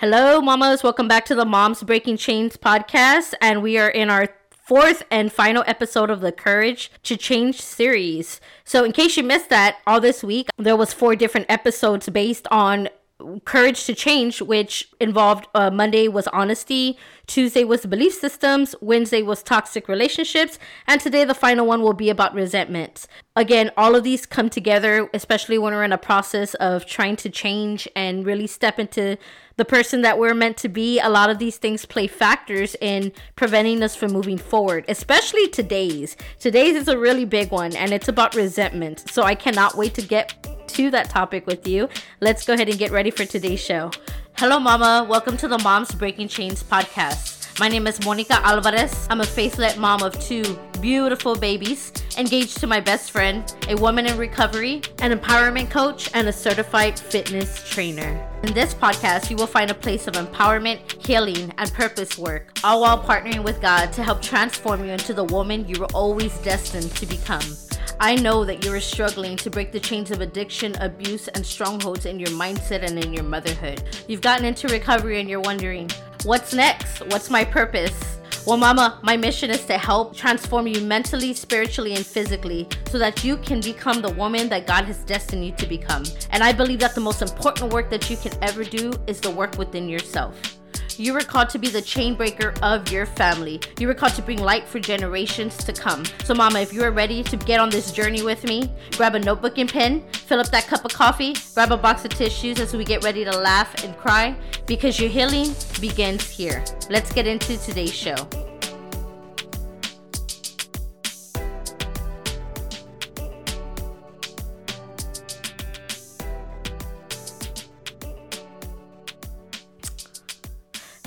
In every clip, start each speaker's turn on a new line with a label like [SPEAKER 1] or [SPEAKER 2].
[SPEAKER 1] Hello, mamas. Welcome back to the Moms Breaking Chains podcast. And we are in our fourth and final episode of the Courage to Change series. So, in case you missed that, all this week there was four different episodes based on courage to change which involved uh, monday was honesty tuesday was belief systems wednesday was toxic relationships and today the final one will be about resentment again all of these come together especially when we're in a process of trying to change and really step into the person that we're meant to be a lot of these things play factors in preventing us from moving forward especially today's today's is a really big one and it's about resentment so i cannot wait to get to that topic with you, let's go ahead and get ready for today's show. Hello, Mama. Welcome to the Moms Breaking Chains podcast. My name is Monica Alvarez. I'm a faith led mom of two beautiful babies, engaged to my best friend, a woman in recovery, an empowerment coach, and a certified fitness trainer. In this podcast, you will find a place of empowerment, healing, and purpose work, all while partnering with God to help transform you into the woman you were always destined to become. I know that you are struggling to break the chains of addiction, abuse, and strongholds in your mindset and in your motherhood. You've gotten into recovery and you're wondering, what's next? What's my purpose? Well, Mama, my mission is to help transform you mentally, spiritually, and physically so that you can become the woman that God has destined you to become. And I believe that the most important work that you can ever do is the work within yourself. You were called to be the chain breaker of your family. You were called to bring light for generations to come. So, Mama, if you are ready to get on this journey with me, grab a notebook and pen, fill up that cup of coffee, grab a box of tissues as we get ready to laugh and cry because your healing begins here. Let's get into today's show.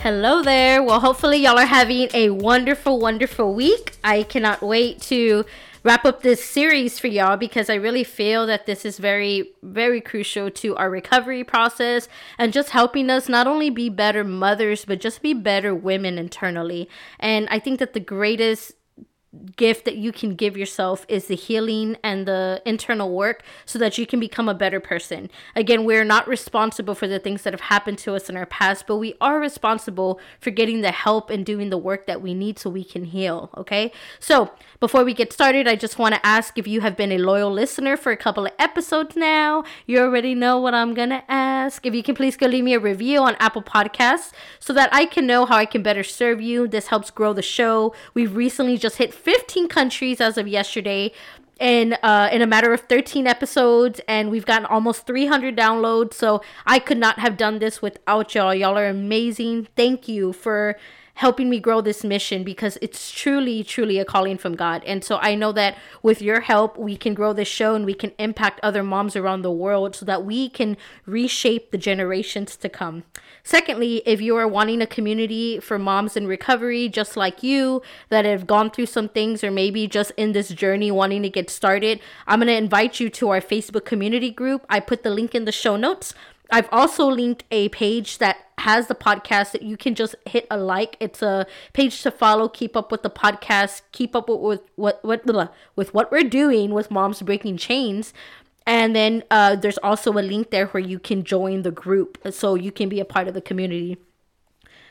[SPEAKER 1] Hello there. Well, hopefully, y'all are having a wonderful, wonderful week. I cannot wait to wrap up this series for y'all because I really feel that this is very, very crucial to our recovery process and just helping us not only be better mothers, but just be better women internally. And I think that the greatest gift that you can give yourself is the healing and the internal work so that you can become a better person. Again, we're not responsible for the things that have happened to us in our past, but we are responsible for getting the help and doing the work that we need so we can heal. Okay. So before we get started, I just want to ask if you have been a loyal listener for a couple of episodes now. You already know what I'm going to ask. If you can please go leave me a review on Apple Podcasts so that I can know how I can better serve you. This helps grow the show. We've recently just hit 15 countries as of yesterday in uh, in a matter of 13 episodes and we've gotten almost 300 downloads so i could not have done this without y'all. Y'all are amazing. Thank you for helping me grow this mission because it's truly, truly a calling from God. And so I know that with your help, we can grow this show and we can impact other moms around the world so that we can reshape the generations to come. Secondly, if you are wanting a community for moms in recovery, just like you, that have gone through some things or maybe just in this journey wanting to get started, I'm going to invite you to our Facebook community group. I put the link in the show notes. I've also linked a page that has the podcast that you can just hit a like. It's a page to follow, keep up with the podcast, keep up with what what what with what we're doing with Moms Breaking Chains. And then uh, there's also a link there where you can join the group so you can be a part of the community.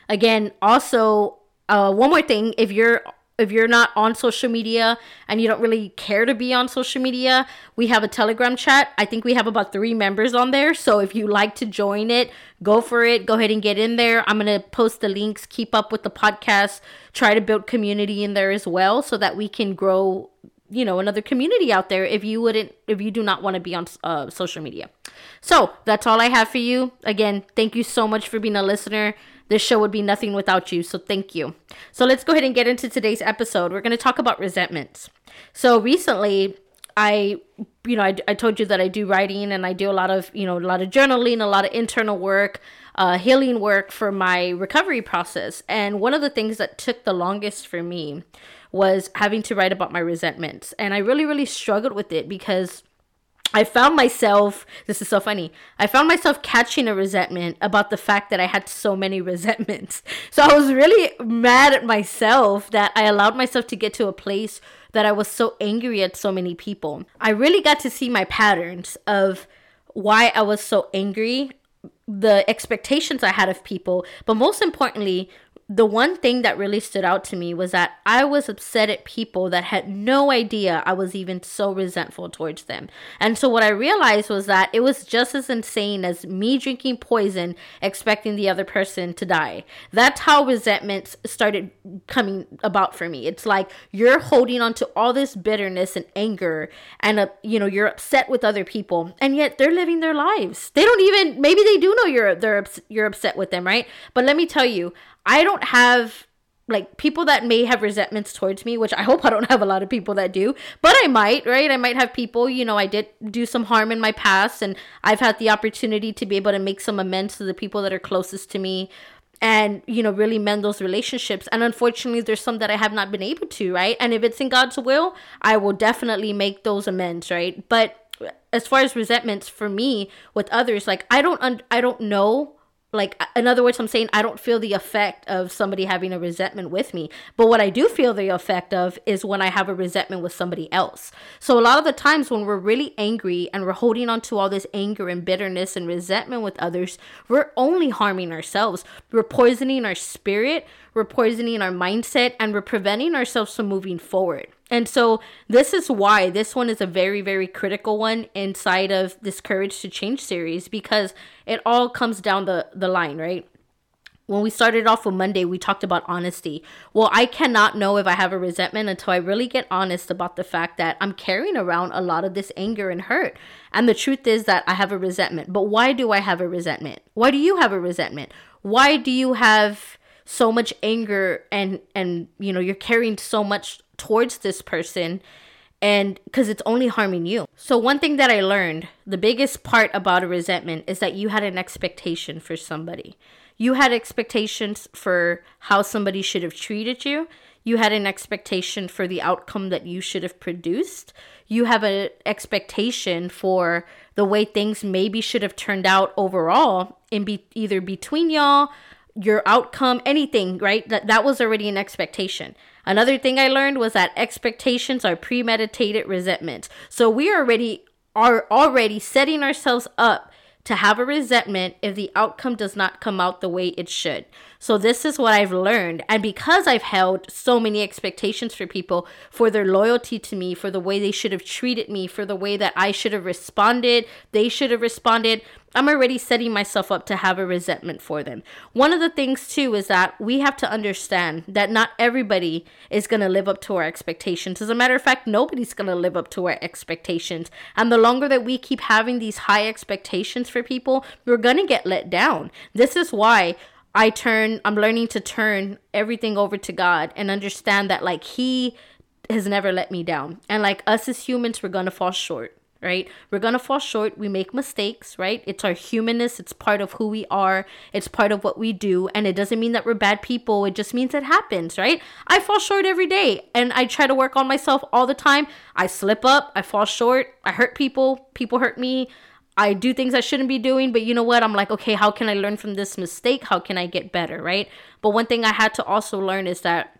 [SPEAKER 1] Again, also, uh, one more thing if you're if you're not on social media and you don't really care to be on social media, we have a Telegram chat. I think we have about three members on there. So if you like to join it, go for it. Go ahead and get in there. I'm going to post the links, keep up with the podcast, try to build community in there as well so that we can grow you know another community out there if you wouldn't if you do not want to be on uh, social media so that's all i have for you again thank you so much for being a listener this show would be nothing without you. So thank you. So let's go ahead and get into today's episode. We're going to talk about resentments. So recently, I, you know, I, I told you that I do writing and I do a lot of, you know, a lot of journaling, a lot of internal work, uh, healing work for my recovery process. And one of the things that took the longest for me was having to write about my resentments. And I really, really struggled with it because I found myself, this is so funny. I found myself catching a resentment about the fact that I had so many resentments. So I was really mad at myself that I allowed myself to get to a place that I was so angry at so many people. I really got to see my patterns of why I was so angry the expectations I had of people, but most importantly, the one thing that really stood out to me was that I was upset at people that had no idea I was even so resentful towards them. And so what I realized was that it was just as insane as me drinking poison expecting the other person to die. That's how resentments started coming about for me. It's like you're holding on to all this bitterness and anger and uh, you know, you're upset with other people and yet they're living their lives. They don't even maybe they do know you're they're you're upset with them, right? But let me tell you, I don't have like people that may have resentments towards me, which I hope I don't have a lot of people that do, but I might, right? I might have people, you know, I did do some harm in my past and I've had the opportunity to be able to make some amends to the people that are closest to me and, you know, really mend those relationships. And unfortunately, there's some that I have not been able to, right? And if it's in God's will, I will definitely make those amends, right? But as far as resentments for me with others, like I don't un- I don't know like in other words i'm saying i don't feel the effect of somebody having a resentment with me. But what i do feel the effect of is when i have a resentment with somebody else. So a lot of the times when we're really angry and we're holding on to all this anger and bitterness and resentment with others we're only harming ourselves. We're poisoning our spirit we're poisoning our mindset and we're preventing ourselves from moving forward and so this is why this one is a very, very critical one inside of this Courage to Change series because it all comes down the, the line, right? When we started off on Monday, we talked about honesty. Well, I cannot know if I have a resentment until I really get honest about the fact that I'm carrying around a lot of this anger and hurt. And the truth is that I have a resentment. But why do I have a resentment? Why do you have a resentment? Why do you have so much anger and and you know, you're carrying so much towards this person and because it's only harming you. So, one thing that I learned the biggest part about a resentment is that you had an expectation for somebody. You had expectations for how somebody should have treated you. You had an expectation for the outcome that you should have produced. You have an expectation for the way things maybe should have turned out overall in be- either between y'all, your outcome, anything, right? That that was already an expectation. Another thing I learned was that expectations are premeditated resentment. So we already are already setting ourselves up to have a resentment if the outcome does not come out the way it should. So this is what I've learned. And because I've held so many expectations for people for their loyalty to me, for the way they should have treated me, for the way that I should have responded, they should have responded, I'm already setting myself up to have a resentment for them. One of the things, too, is that we have to understand that not everybody is going to live up to our expectations. As a matter of fact, nobody's going to live up to our expectations. And the longer that we keep having these high expectations for people, we're going to get let down. This is why I turn, I'm learning to turn everything over to God and understand that, like, He has never let me down. And, like, us as humans, we're to fall short right? We're to fall short. We make mistakes, right? It's our humanness. It's part of who we are. It's part of what we do. And it doesn't mean that we're bad people. It just means it happens, right? I fall short every day and I try to work on myself all the time. I slip up. I fall short. I hurt people. People hurt me. I do things I shouldn't be doing, but you know what? I'm like, okay, how can I learn from this mistake? How can I get better, right? But one thing I had to also learn is that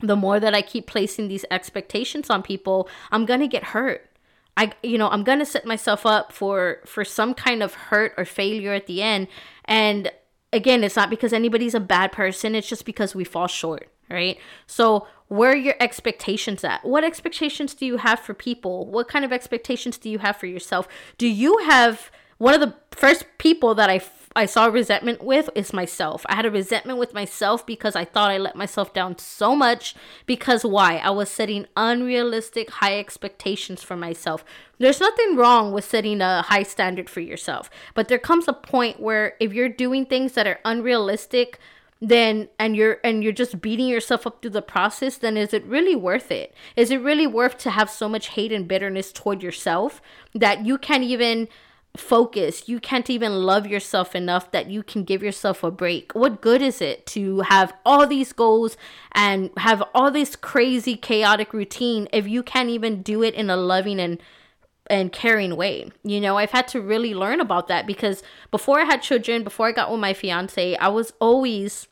[SPEAKER 1] the more that I keep placing these expectations on people, I'm going to get hurt I you know, I'm going to set myself up for for some kind of hurt or failure at the end. And again, it's not because anybody's a bad person, it's just because we fall short, right? So, where are your expectations at? What expectations do you have for people? What kind of expectations do you have for yourself? Do you have one of the first people that I I saw resentment with is myself. I had a resentment with myself because I thought I let myself down so much. Because why? I was setting unrealistic high expectations for myself. There's nothing wrong with setting a high standard for yourself, but there comes a point where if you're doing things that are unrealistic, then and you're and you're just beating yourself up through the process then is it really worth it is it really worth to have so much hate and bitterness toward yourself that you can't even focus. You can't even love yourself enough that you can give yourself a break. What good is it to have all these goals and have all this crazy chaotic routine if you can't even do it in a loving and and caring way. You know, I've had to really learn about that because before I had children, before I got with my fiance, I was always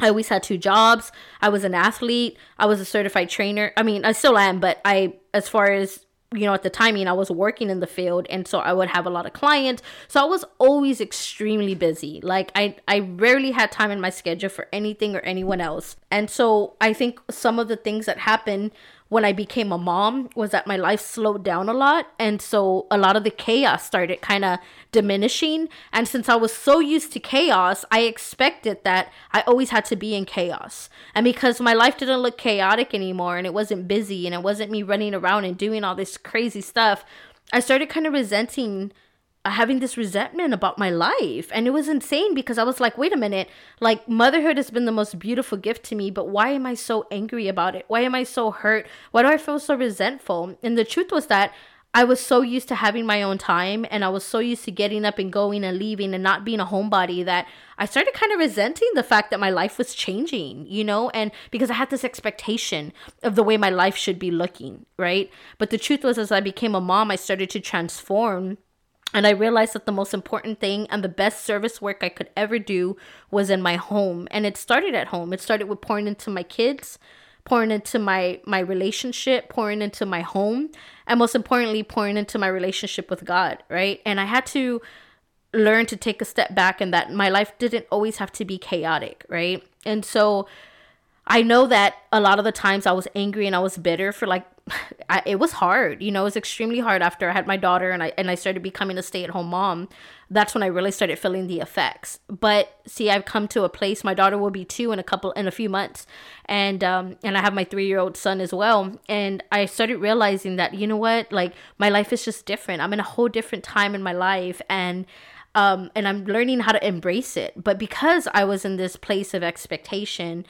[SPEAKER 1] I always had two jobs. I was an athlete. I was a certified trainer. I mean, I still am, but I as far as you know, at the timing I was working in the field and so I would have a lot of clients. So I was always extremely busy. Like I I rarely had time in my schedule for anything or anyone else. And so I think some of the things that happened when I became a mom was that my life slowed down a lot. And so a lot of the chaos started kind of diminishing. And since I was so used to chaos, I expected that I always had to be in chaos. And because my life didn't look chaotic anymore and it wasn't busy and it wasn't me running around and doing all this crazy stuff, I started kind of resenting having this resentment about my life. And it was insane because i was like wait a minute. Like motherhood has been the most beautiful gift to me but why am i so angry about it? Why am i so hurt? Why do i feel so resentful? And the truth was that I was so used to having my own time and I was so used to getting up and going and leaving and not being a homebody that I started kind of resenting the fact that my life was changing, you know, and because I had this expectation of the way my life should be looking, right? But the truth was, as I became a mom, I started to transform and I realized that the most important thing and the best service work I could ever do was in my home. And it started at home. It started with pouring into my kids, pouring into my my relationship, pouring into my home, and most importantly, pouring into my relationship with God, right? And I had to learn to take a step back and that my life didn't always have to be chaotic, right? And so I know that a lot of the times I was angry and I was bitter for like I, it was hard, you know, it was extremely hard after I had my daughter and I and I started becoming a stay-at-home mom. That's when I really started feeling the effects. But see, I've come to a place my daughter will be 2 in a couple in a few months and um and I have my 3-year-old son as well and I started realizing that you know what, like my life is just different. I'm in a whole different time in my life and um and I'm learning how to embrace it. But because I was in this place of expectation,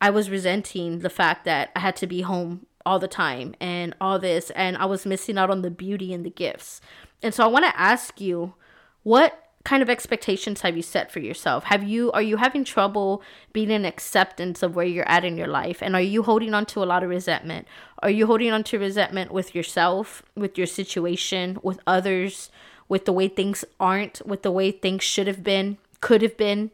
[SPEAKER 1] I was resenting the fact that I had to be home all the time and all this, and I was missing out on the beauty and the gifts. And so I want to ask you, what kind of expectations have you set for yourself? Have you are you having trouble being in acceptance of where you're at in your life? And are you holding on to a lot of resentment? Are you holding on to resentment with yourself, with your situation, with others, with the way things aren't, with the way things should have been, could have been?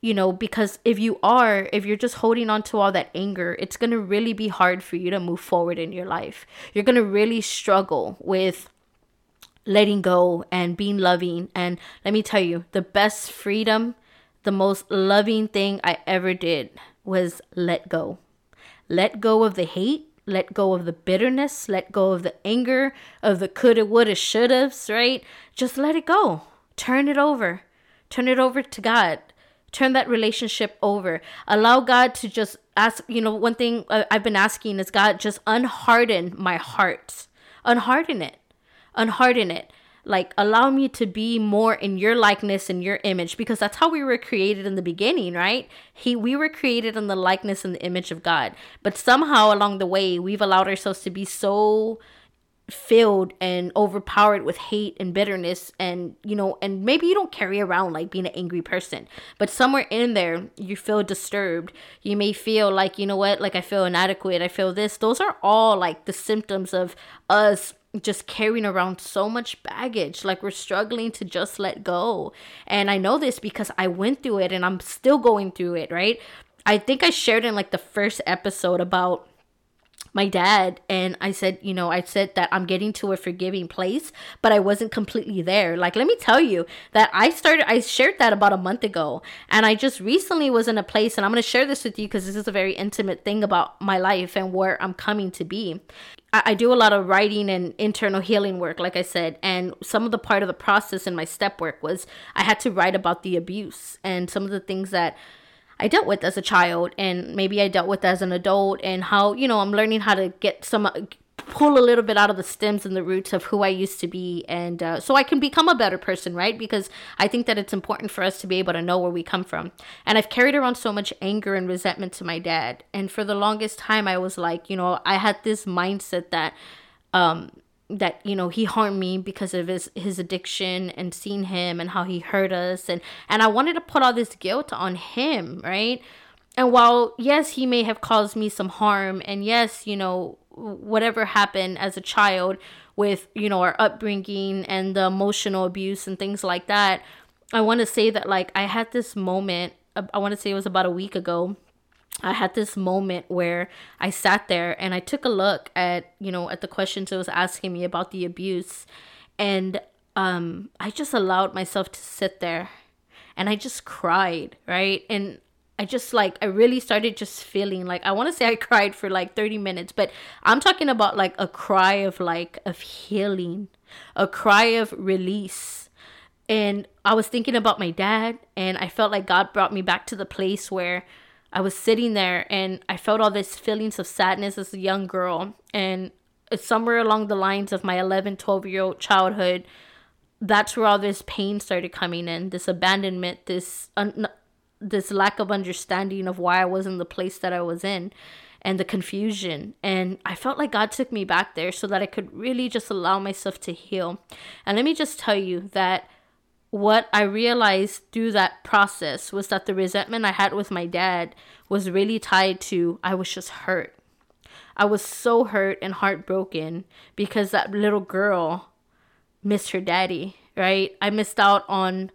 [SPEAKER 1] You know because if you are if you're just holding on to all that anger it's going to really be hard for you to move forward in your life. You're going to really struggle with letting go and being loving. And let me tell you the best freedom the most loving thing i ever did was let go. Let go of the hate let go of the bitterness let go of the anger of the coulda woulda shouldas right? Just let it go. Turn it over. Turn it over to god turn that relationship over. Allow god to just ask you know one thing uh, i've been asking is god just unharden my heart. Unharden it. Unharden it. Like allow me to be more in your likeness and your image because that's how we were created in the beginning right? He we were created in the likeness and the image of god. But somehow along the way we've allowed ourselves to be so filled and overpowered with hate and bitterness and you know and maybe you don't carry around like being an angry person but somewhere in there you feel disturbed. You may feel like you know what like i feel inadequate i feel this. Those are all like the symptoms of us just carrying around so much baggage. Like we're struggling to just let go. And i know this because i went through it and i'm still going through it right? I think i shared in like the first episode about my dad and I said, you know, I said that I'm getting to a forgiving place, but I wasn't completely there. Like, let me tell you that I started, I shared that about a month ago. And I just recently was in a place, and I'm going to share this with you because this is a very intimate thing about my life and where I'm coming to be. I, I do a lot of writing and internal healing work, like I said. And some of the part of the process in my step work was I had to write about the abuse and some of the things that I dealt with as a child and maybe I dealt with as an adult and how, you know, I'm learning how to get some pull a little bit out of the stems and the roots of who I used to be and uh, so I can become a better person, right? Because I think that it's important for us to be able to know where we come from. And I've carried around so much anger and resentment to my dad. And for the longest time I was like, you know, I had this mindset that um that you know he harmed me because of his his addiction and seeing him and how he hurt us. And and I wanted to put all this guilt on him right? And while yes he may have caused me some harm and yes you know whatever happened as a child with you know our upbringing and the emotional abuse and things like that I want to say that like I had this moment I want to say it was about a week ago I had this moment where I sat there and I took a look at, you know, at the questions it was asking me about the abuse. And um, I just allowed myself to sit there and I just cried, right? And I just like, I really started just feeling like, I want to say I cried for like 30 minutes, but I'm talking about like a cry of like, of healing, a cry of release. And I was thinking about my dad and I felt like God brought me back to the place where I was sitting there and I felt all these feelings of sadness as a young girl. And somewhere along the lines of my 11, 12 year old childhood, that's where all this pain started coming in this abandonment, this, un- this lack of understanding of why I was in the place that I was in and the confusion. And I felt like God took me back there so that I could really just allow myself to heal. And let me just tell you that what I realized through that process was that the resentment I had with my dad was really tied to I was just hurt. I was so hurt and heartbroken because that little girl missed her daddy, right? I missed out on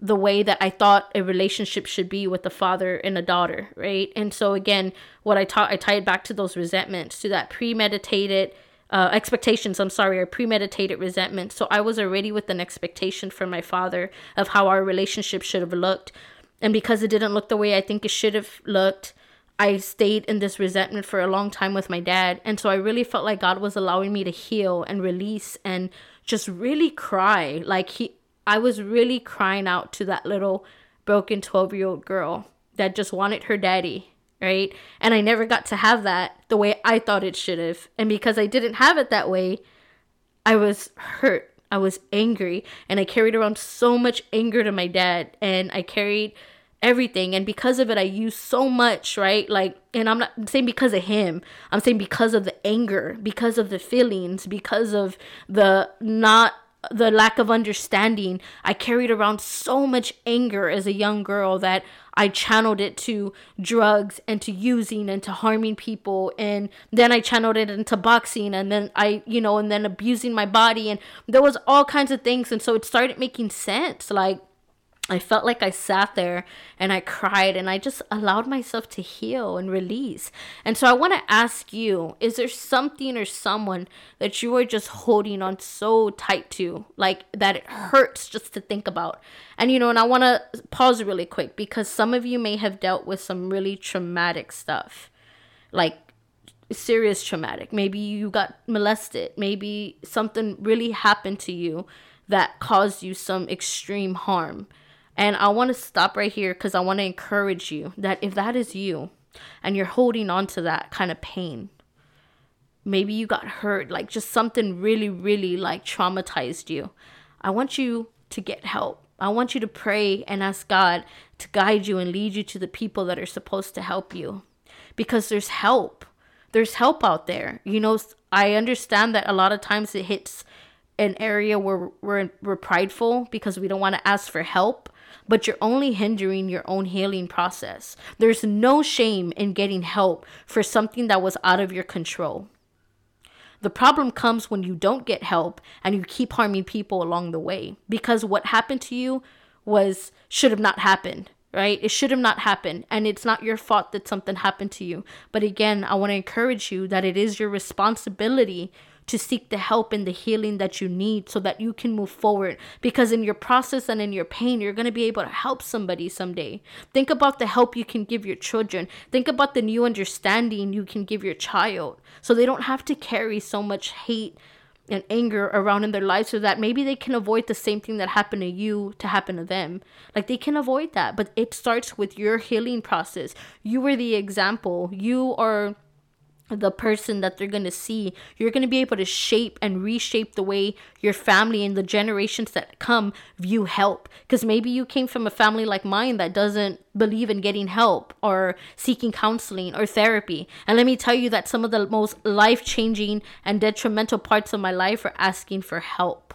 [SPEAKER 1] the way that I thought a relationship should be with a father and a daughter, right? And so again, what I taught I tied back to those resentments, to that premeditated uh, expectations, I'm sorry, or premeditated resentment. So I was already with an expectation from my father of how our relationship should have looked. And because it didn't look the way I think it should have looked, I stayed in this resentment for a long time with my dad. And so I really felt like God was allowing me to heal and release and just really cry. Like he I was really crying out to that little broken 12-year-old girl that just wanted her daddy right? And I never got to have that the way I thought it should have. And because I didn't have it that way, I was hurt. I was angry. And I carried around so much anger to my dad. And I carried everything. And because of it, I used so much, right? Like, and I'm not saying because of him, I'm saying because of the anger, because of the feelings, because of the not the lack of understanding. I carried around so much anger as a young girl that I channeled it to drugs and to using and to harming people. And then I channeled it into boxing and then I, you know, and then abusing my body. And there was all kinds of things. And so it started making sense. Like, I felt like I sat there and I cried and I just allowed myself to heal and release. And so I want to ask you is there something or someone that you are just holding on so tight to, like that it hurts just to think about? And you know, and I want to pause really quick because some of you may have dealt with some really traumatic stuff, like serious traumatic. Maybe you got molested, maybe something really happened to you that caused you some extreme harm and I want to stop right here because I want to encourage you that if that is you and you're holding on to that kind of pain, maybe you got hurt, like just something really, really like traumatized you. I want you to get help. I want you to pray and ask God to guide you and lead you to the people that are supposed to help you because there's help. There's help out there. You know, I understand that a lot of times it hits an area where we're, we're prideful because we don't want to ask for help but you're only hindering your own healing process. There's no shame in getting help for something that was out of your control. The problem comes when you don't get help and you keep harming people along the way because what happened to you was should have not happened, right? It should have not happened and it's not your fault that something happened to you. But again, I want to encourage you that it is your responsibility to seek the help and the healing that you need so that you can move forward. Because in your process and in your pain, you're going to be able to help somebody someday. Think about the help you can give your children. Think about the new understanding you can give your child so they don't have to carry so much hate and anger around in their lives so that maybe they can avoid the same thing that happened to you to happen to them. Like they can avoid that, but it starts with your healing process. You are the example. You are the person that they're going to see you're going to be able to shape and reshape the way your family and the generations that come view help. Because maybe you came from a family like mine that doesn't believe in getting help or seeking counseling or therapy. And let me tell you that some of the most life-changing and detrimental parts of my life are asking for help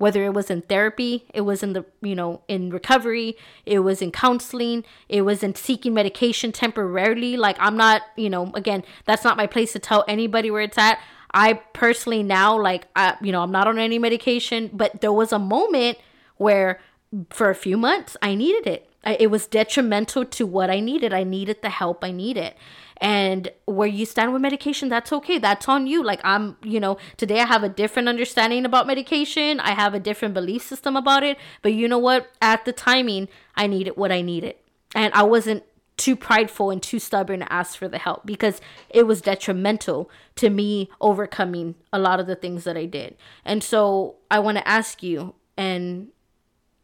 [SPEAKER 1] whether it was in therapy, it was in the, you know, in recovery, it was in counseling, it was in seeking medication temporarily. Like, I'm not, you know, again, that's not my place to tell anybody where it's at. I personally now, like, I, you know, I'm not on any medication, but there was a moment where for a few months I needed it. I, it was detrimental to what I needed. I needed the help I needed. And where you stand with medication, that's okay. That's on you. Like, I'm, you know, today I have a different understanding about medication. I have a different belief system about it. But you know what? At the timing, I needed what I needed. And I wasn't too prideful and too stubborn to ask for the help because it was detrimental to me overcoming a lot of the things that I did. And so I want to ask you and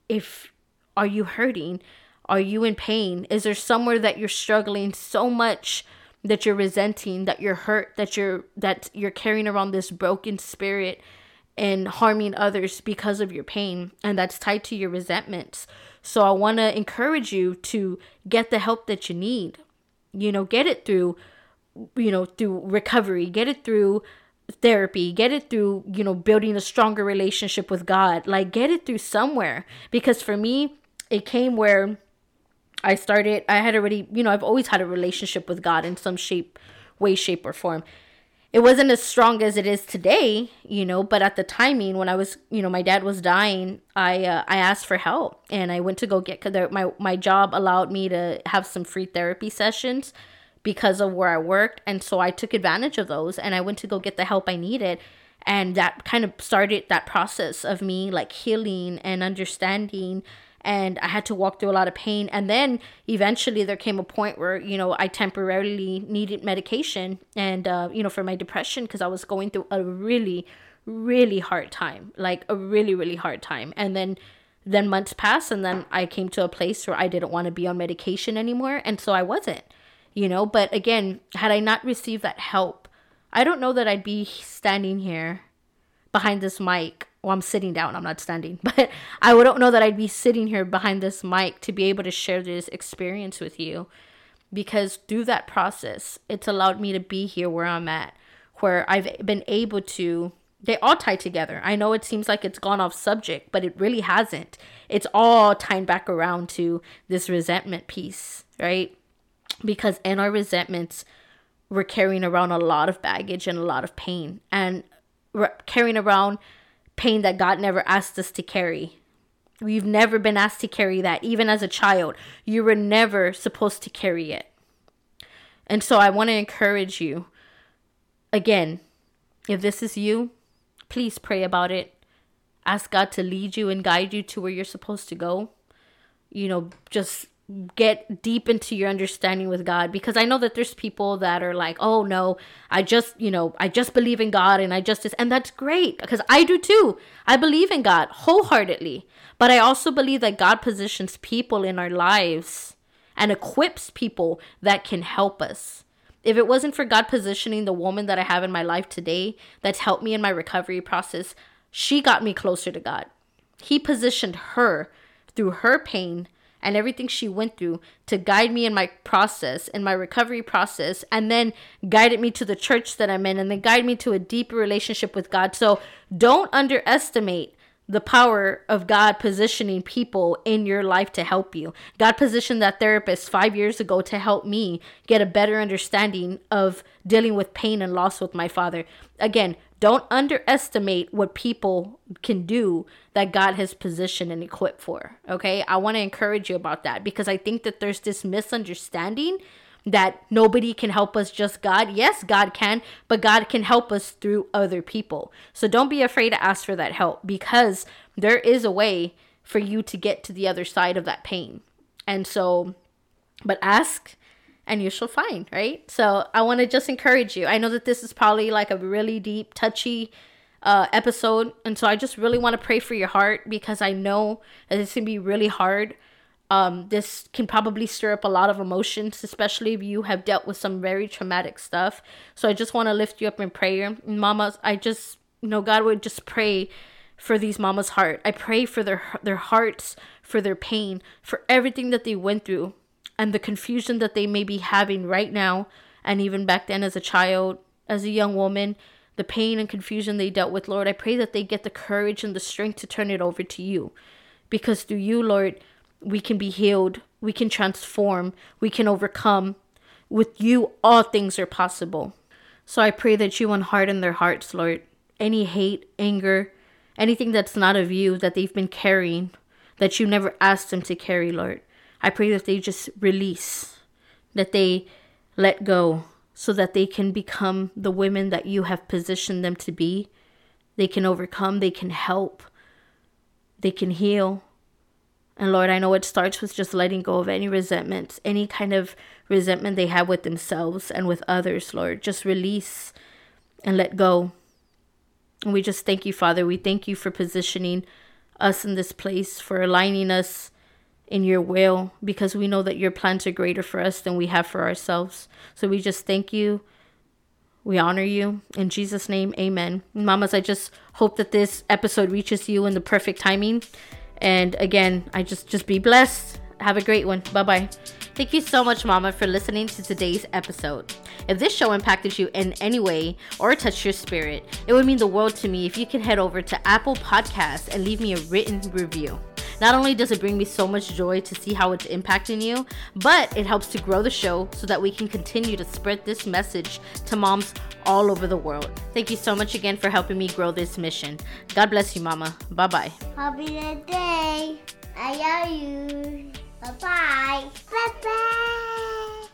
[SPEAKER 1] if are you hurting? Are you in pain? Is there somewhere that you're struggling so much that you're resenting, that you're hurt, that you're that you're carrying around this broken spirit and harming others because of your pain and that's tied to your resentments. So I want to encourage you to get the help that you need. You know, get it through you know, through recovery, get it through therapy, get it through, you know, building a stronger relationship with God. Like get it through somewhere because for me, it came where I started, I had already, you know, I've always had a relationship with God in some shape, way, shape, or form. It wasn't as strong as it is today, you know, but at the timing when I was, you know, my dad was dying, I uh, I asked for help and I went to go get cause my my job allowed me to have some free therapy sessions because of where I worked, and so I took advantage of those and I went to go get the help I needed and that kind of started that process of me like healing and understanding and I had to walk through a lot of pain. And then eventually there came a point where, you know, I temporarily needed medication and, uh, you know, for my depression because I was going through a really, really hard time, like a really, really hard time. And then, then months passed and then I came to a place where I didn't want to be on medication anymore. And so I wasn't, you know, but again, had I not received that help, I don't know that I'd be standing here behind this mic well, I'm sitting down, I'm not standing, but I don't know that I'd be sitting here behind this mic to be able to share this experience with you because through that process, it's allowed me to be here where I'm at, where I've been able to. They all tie together. I know it seems like it's gone off subject, but it really hasn't. It's all tying back around to this resentment piece, right? Because in our resentments, we're carrying around a lot of baggage and a lot of pain, and we're carrying around pain that God never asked us to carry. We've never been asked to carry that. Even as a child, you were never supposed to carry it. And so I want to encourage you again, if this is you, please pray about it. Ask God to lead you and guide you to where you're supposed to go. You know, just get deep into your understanding with God because I know that there's people that are like, "Oh no, I just, you know, I just believe in God and I just and that's great because I do too. I believe in God wholeheartedly. But I also believe that God positions people in our lives and equips people that can help us. If it wasn't for God positioning the woman that I have in my life today that's helped me in my recovery process, she got me closer to God. He positioned her through her pain and everything she went through to guide me in my process, in my recovery process, and then guided me to the church that I'm in, and then guide me to a deeper relationship with God. So don't underestimate the power of God positioning people in your life to help you. God positioned that therapist five years ago to help me get a better understanding of dealing with pain and loss with my father. Again, don't underestimate what people can do that God has positioned and equipped for. Okay. I want to encourage you about that because I think that there's this misunderstanding that nobody can help us, just God. Yes, God can, but God can help us through other people. So don't be afraid to ask for that help because there is a way for you to get to the other side of that pain. And so, but ask and you shall find, right? So I want to just encourage you. I know that this is probably like a really deep, touchy uh, episode. And so I just really want to pray for your heart because I know that it's to be really hard. Um, this can probably stir up a lot of emotions, especially if you have dealt with some very traumatic stuff. So I just want to lift you up in prayer. Mamas, I just, you know, God would just pray for these mamas' heart. I pray for their their hearts, for their pain, for everything that they went through and the confusion that they may be having right now, and even back then as a child, as a young woman, the pain and confusion they dealt with, Lord, I pray that they get the courage and the strength to turn it over to you. Because through you, Lord, we can be healed, we can transform, we can overcome. With you, all things are possible. So I pray that you unharden their hearts, Lord. Any hate, anger, anything that's not of you that they've been carrying, that you never asked them to carry, Lord. I pray that they just release, that they let go, so that they can become the women that you have positioned them to be. They can overcome, they can help, they can heal. And Lord, I know it starts with just letting go of any resentments, any kind of resentment they have with themselves and with others, Lord. Just release and let go. And we just thank you, Father. We thank you for positioning us in this place, for aligning us in your will, because we know that your plans are greater for us than we have for ourselves. So we just thank you. We honor you. In Jesus' name, amen. Mamas, I just hope that this episode reaches you in the perfect timing. And again, I just just be blessed. Have a great one. Bye-bye. Thank you so much, Mama, for listening to today's episode. If this show impacted you in any way or touched your spirit, it would mean the world to me if you can head over to Apple Podcasts and leave me a written review. Not only does it bring me so much joy to see how it's impacting you, but it helps to grow the show so that we can continue to spread this message to moms all over the world. Thank you so much again for helping me grow this mission. God bless you, Mama. Bye bye.
[SPEAKER 2] Happy day. I love you. Bye bye. Bye bye.